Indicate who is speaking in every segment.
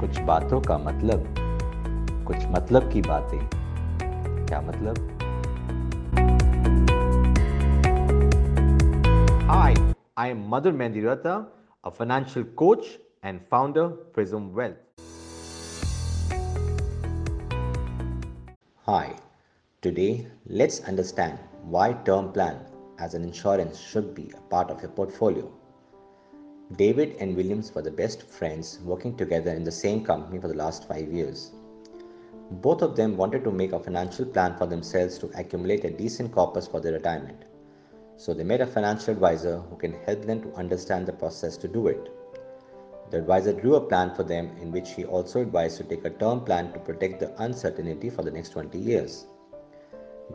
Speaker 1: कुछ बातों का मतलब कुछ मतलब की बातें क्या मतलब
Speaker 2: Hi, I am Madhur Mendirata, a financial coach and founder Prism Wealth.
Speaker 1: Hi, today let's understand why term plan as an insurance should be a part of your portfolio. David and Williams were the best friends working together in the same company for the last five years. Both of them wanted to make a financial plan for themselves to accumulate a decent corpus for their retirement. So they met a financial advisor who can help them to understand the process to do it. The advisor drew a plan for them in which he also advised to take a term plan to protect the uncertainty for the next 20 years.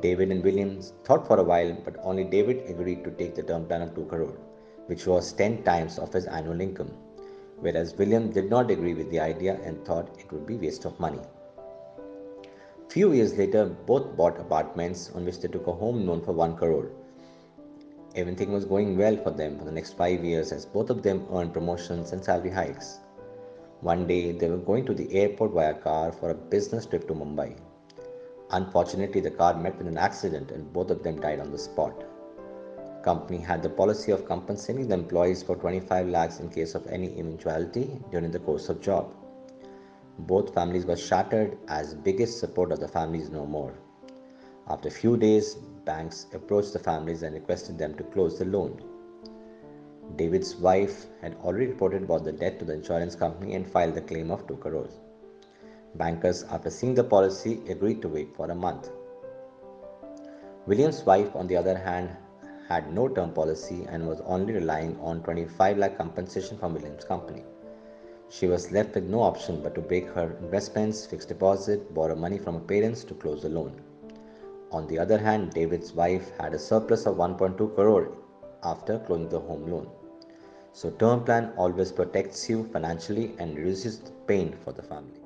Speaker 1: David and Williams thought for a while, but only David agreed to take the term plan of 2 crore which was 10 times of his annual income, whereas William did not agree with the idea and thought it would be waste of money. Few years later, both bought apartments on which they took a home loan for 1 crore. Everything was going well for them for the next 5 years as both of them earned promotions and salary hikes. One day, they were going to the airport via car for a business trip to Mumbai. Unfortunately, the car met with an accident and both of them died on the spot company had the policy of compensating the employees for 25 lakhs in case of any eventuality during the course of job. Both families were shattered as biggest support of the families no more. After few days, banks approached the families and requested them to close the loan. David's wife had already reported about the debt to the insurance company and filed the claim of 2 crores. Bankers, after seeing the policy, agreed to wait for a month. William's wife, on the other hand, had no term policy and was only relying on 25 lakh compensation from Williams Company. She was left with no option but to break her investments, fixed deposit, borrow money from her parents to close the loan. On the other hand, David's wife had a surplus of 1.2 crore after closing the home loan. So term plan always protects you financially and reduces the pain for the family.